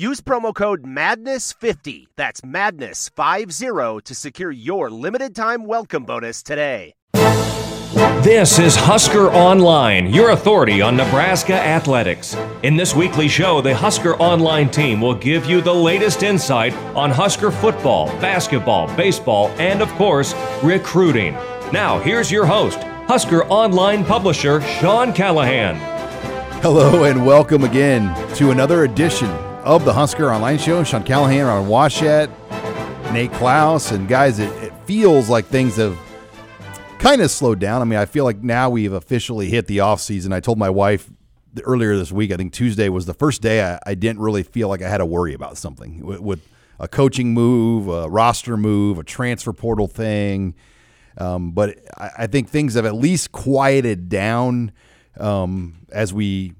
Use promo code MADNESS50, that's MADNESS50, to secure your limited time welcome bonus today. This is Husker Online, your authority on Nebraska athletics. In this weekly show, the Husker Online team will give you the latest insight on Husker football, basketball, baseball, and of course, recruiting. Now, here's your host, Husker Online publisher Sean Callahan. Hello, and welcome again to another edition of the Husker Online Show. Sean Callahan on Washut, Nate Clouse, and guys, it, it feels like things have kind of slowed down. I mean, I feel like now we've officially hit the off season. I told my wife earlier this week, I think Tuesday was the first day I, I didn't really feel like I had to worry about something with, with a coaching move, a roster move, a transfer portal thing. Um, but I, I, think things have at least quieted down um, as we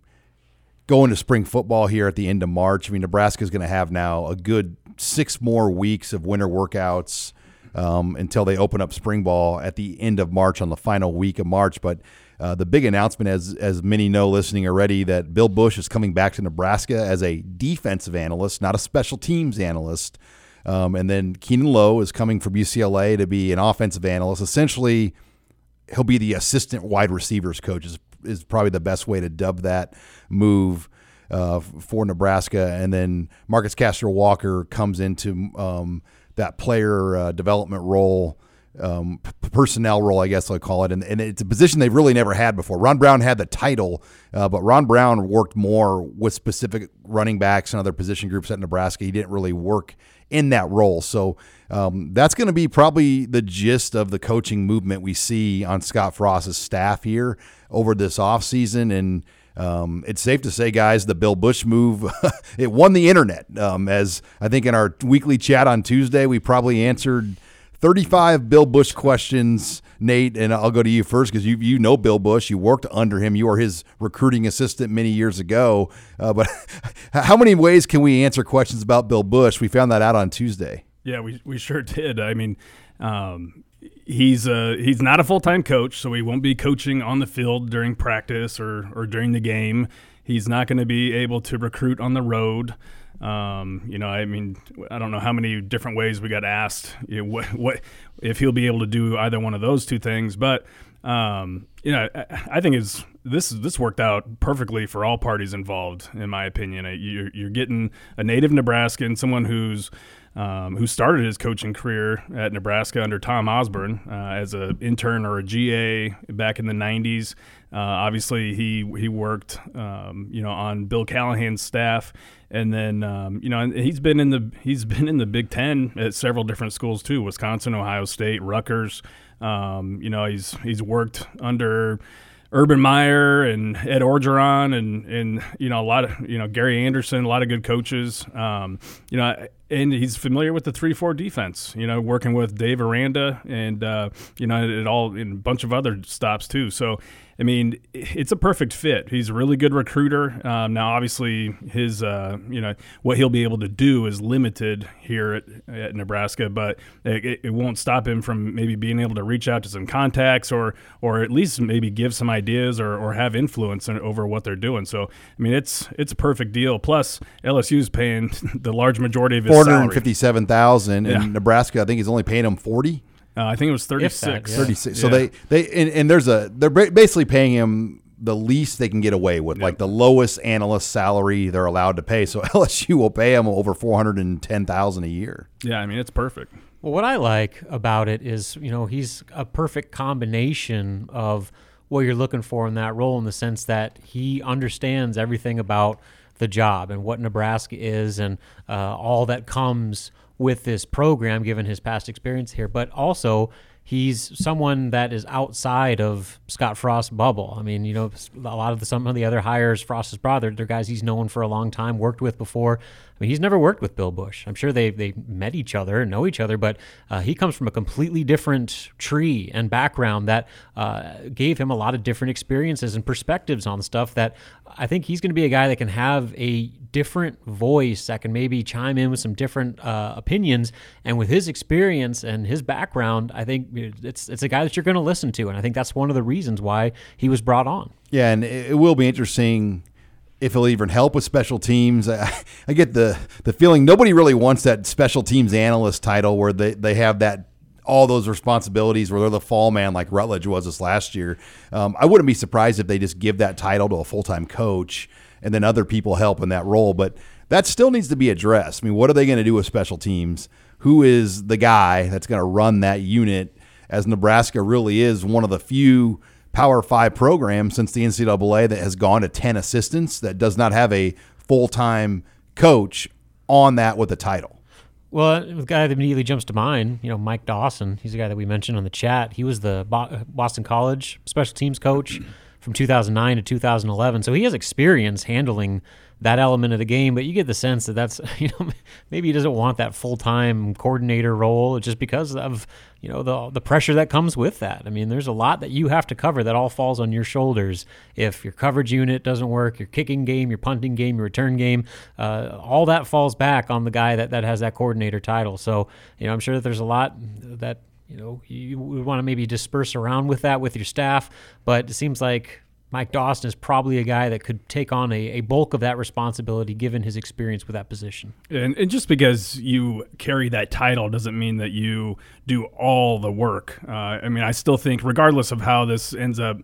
go to spring football here at the end of March. I mean, Nebraska is going to have now a good six more weeks of winter workouts um, until they open up spring ball at the end of March on the final week of March. But uh, the big announcement, as as many know listening already, that Bill Busch is coming back to Nebraska as a defensive analyst, not a special teams analyst. Um, and then Keenan Lowe is coming from UCLA to be an offensive analyst. Essentially, he'll be the assistant wide receivers coach. Is, is probably the best way to dub that move. Uh, for Nebraska, and then Marcus Castro Walker comes into um, that player uh, development role, um, personnel role, I guess I'll call it. And, and, it's a position they've really never had before. Ron Brown had the title, uh, but Ron Brown worked more with specific running backs and other position groups at Nebraska. He didn't really work in that role. So um, that's going to be probably the gist of the coaching movement we see on Scott Frost's staff here over this offseason. And um, it's safe to say, guys, the Bill Busch move it won the internet. Um, as I think in our weekly chat on Tuesday, we probably answered 35 Bill Busch questions. Nate, and I'll go to you first because you you know Bill Busch. You worked under him. You were his recruiting assistant many years ago. Uh, but how many ways can we answer questions about Bill Busch? We found that out on Tuesday. Yeah, we we sure did. I mean. Um, he's uh, he's not a full time coach, so he won't be coaching on the field during practice or or during the game. He's not going to be able to recruit on the road. Um, you know, I mean, I don't know how many different ways we got asked you know, what, what if he'll be able to do either one of those two things. But um, you know, I, I think is this this worked out perfectly for all parties involved, in my opinion. You're, you're getting a native Nebraskan, someone who's um, who started his coaching career at Nebraska under Tom Osborne uh, as an intern or a GA back in the 90s. Uh, obviously, he he worked um, you know on Bill Callahan's staff, and then um, you know he's been in the he's been in the Big Ten at several different schools too: Wisconsin, Ohio State, Rutgers. Um, you know he's he's worked under. Urban Meyer and Ed Orgeron and and you know a lot of you know Gary Anderson, a lot of good coaches. Um, you know, and he's familiar with the three four defense. You know, working with Dave Aranda and uh, you know it all in a bunch of other stops too. So I mean, it's a perfect fit. He's a really good recruiter. Um, now, obviously, his uh, you know what he'll be able to do is limited here at, at Nebraska, but it, it, won't stop him from maybe being able to reach out to some contacts or or at least maybe give some ideas or, or have influence over what they're doing. So, I mean, it's it's a perfect deal. Plus, LSU's paying the large majority of his four hundred fifty-seven thousand, and yeah. Nebraska, I think, he's only paying him forty. Uh, I think it was 36. That, yeah. 36. So they they and, and, there's a they're basically paying him the least they can get away with, yep. like the lowest analyst salary they're allowed to pay. So LSU will pay him over 410,000 a year. Yeah, I mean it's perfect. Well, what I like about it is, you know, he's a perfect combination of what you're looking for in that role in the sense that he understands everything about the job and what Nebraska is and uh, all that comes with this program, given his past experience here. But also, he's someone that is outside of Scott Frost's bubble. I mean, you know, a lot of the, some of the other hires Frost's they're, they're guys he's known for a long time, worked with before. Mean, he's never worked with Bill Busch. I'm sure they they met each other know each other, but uh, he comes from a completely different tree and background that uh, gave him a lot of different experiences and perspectives on stuff that I think he's going to be a guy that can have a different voice that can maybe chime in with some different uh, opinions. And with his experience and his background, I think it's it's a guy that you're going to listen to, and I think that's one of the reasons why he was brought on. Yeah, and it will be interesting if he'll even help with special teams. I, I, get the the feeling nobody really wants that special teams analyst title where they, they have that all those responsibilities where they're the fall man like Rutledge was this last year. Um, I wouldn't be surprised if they just give that title to a full time coach and then other people help in that role. But that still needs to be addressed. I mean, what are they going to do with special teams? Who is the guy that's going to run that unit? As Nebraska really is one of the few Power Five program since the NCAA that has gone to 10 assistants that does not have a full time coach on that with a title. Well, the guy that immediately jumps to mind, you know, Mike Dawson. He's the guy that we mentioned on the chat. He was the Boston College special teams coach from 2009 to 2011. So he has experience handling that element of the game, but you get the sense that that's you know maybe he doesn't want that full time coordinator role just because of you know the the pressure that comes with that. I mean, there's a lot that you have to cover that all falls on your shoulders. If your coverage unit doesn't work, your kicking game, your punting game, your return game, uh, all that falls back on the guy that that has that coordinator title. So you know, I'm sure that there's a lot that you know you would want to maybe disperse around with that with your staff, but it seems like Mike Dawson is probably a guy that could take on a, a bulk of that responsibility given his experience with that position. And, and, just because you carry that title doesn't mean that you do all the work. Uh, I mean, I still think, regardless of how this ends up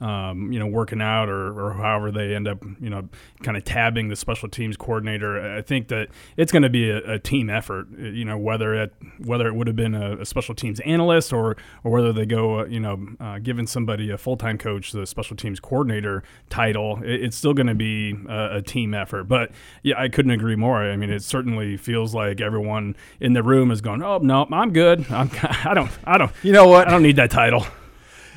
um, you know, working out or, or however they end up, you know, kind of tabbing the special teams coordinator. I think that it's going to be a, a, team effort. Uh, you know, whether it whether it would have been a, a special teams analyst or or whether they go, uh, you know, uh, giving somebody a full time coach the special teams coordinator title, it, it's still going to be a, a, team effort. But yeah, I couldn't agree more. I mean, it certainly feels like everyone in the room is going, "Oh no, I'm good. I'm, I don't, I don't, you know what? I don't need that title."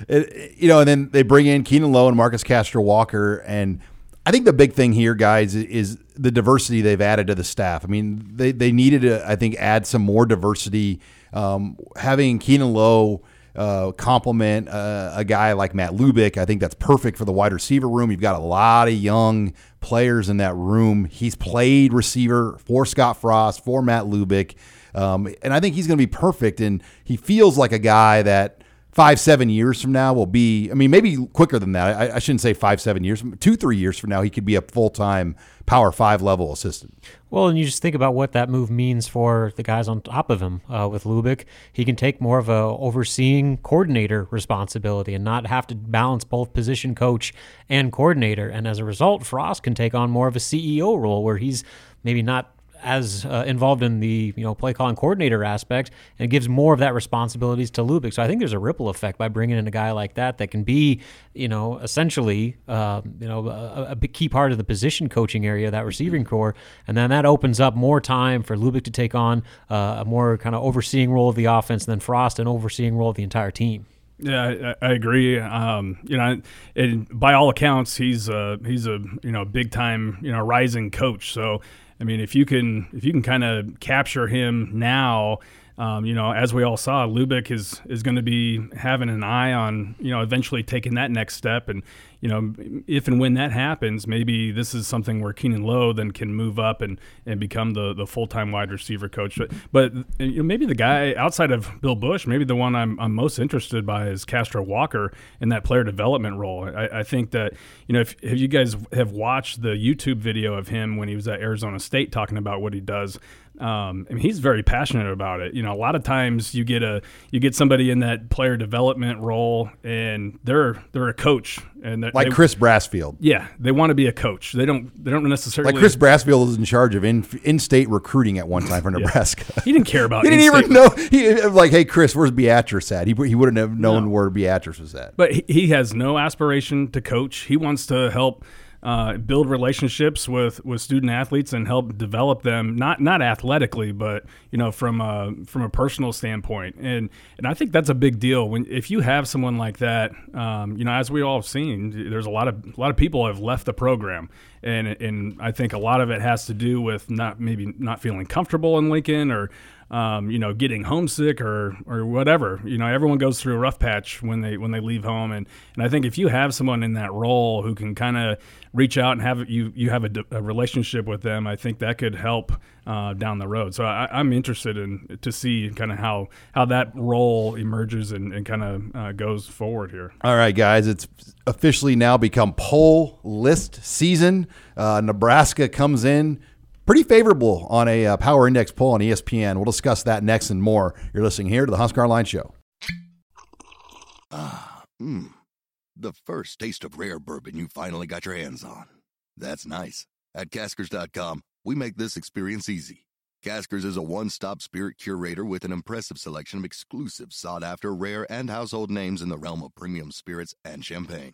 It, you know, and then they bring in Keenan Lowe and Marcus Castro Walker, and I think the big thing here, guys, is the diversity they've added to the staff. I mean, they they needed to, I think, add some more diversity. Um, having Keenan Lowe. Uh, complement uh, a guy like Matt Lubick. I think that's perfect for the wide receiver room. You've got a lot of young players in that room. He's played receiver for Scott Frost, for Matt Lubick, um, and I think he's going to be perfect. And he feels like a guy that five, seven years from now will be, I mean, maybe quicker than that. I, I shouldn't say five, seven years, two, three years from now, he could be a full time power five level assistant. Well, and you just think about what that move means for the guys on top of him uh, with Lubick. He can take more of a overseeing coordinator responsibility and not have to balance both position coach and coordinator. And as a result, Frost can take on more of a CEO role where he's maybe not as uh, involved in the you know play calling coordinator aspect and gives more of that responsibilities to Lubick. So I think there's a ripple effect by bringing in a guy like that that can be you know essentially uh, you know a, a, key part of the position coaching area that receiving corps, and then that opens up more time for Lubick to take on uh, a more kind of overseeing role of the offense, and then Frost an overseeing role of the entire team. Yeah, I, I agree. Um, you know, and by all accounts, he's a, he's a you know big time you know rising coach. So I mean, if you can if you can kind of capture him now um, you know, as we all saw, Lubick is is going to be having an eye on you know eventually taking that next step, and you know if and when that happens, maybe this is something where Keenan Lowe then can move up and, and become the, the full time wide receiver coach. But but you know, maybe the guy outside of Bill Busch, maybe the one I'm, I'm most interested by is Castro Walker in that player development role. I, I think that you know if, if you guys have watched the YouTube video of him when he was at Arizona State talking about what he does um, I mean, he's very passionate about it. You know, a lot of times you get a you get somebody in that player development role, and they're they're a coach, and like they, Chris Brassfield. Yeah, they want to be a coach. They don't they don't necessarily like Chris Brassfield was in charge of in in state recruiting at one time for Nebraska. he didn't care about. he didn't even know. He like, hey, Chris, where's Beatrice at? He he wouldn't have known no. where Beatrice was at. But he, he has no aspiration to coach. He wants to help uh, build relationships with, with student athletes and help develop them not not athletically, but you know from a from a personal standpoint. And and I think that's a big deal when if you have someone like that. Um, you know, as we all have seen, there's a lot of a lot of people have left the program, and and I think a lot of it has to do with not maybe not feeling comfortable in Lincoln or um, you know, getting homesick or or whatever. You know, everyone goes through a rough patch when they when they leave home, and and I think if you have someone in that role who can kind of reach out and have you you have a, a, relationship with them, I think that could help uh, down the road. So I, am interested in to see kind of how how that role emerges and, and kind of uh, goes forward here. All right, guys, it's officially now become poll list season. Uh, Nebraska comes in pretty favorable on a uh, power index poll on ESPN. We'll discuss that next and more. You're listening here to the Husker Line Show. Ah, mmm. The first taste of rare bourbon you finally got your hands on. That's nice. At caskers.com, we make this experience easy. Caskers is a one stop spirit curator with an impressive selection of exclusive, sought after, rare, and household names in the realm of premium spirits and champagne.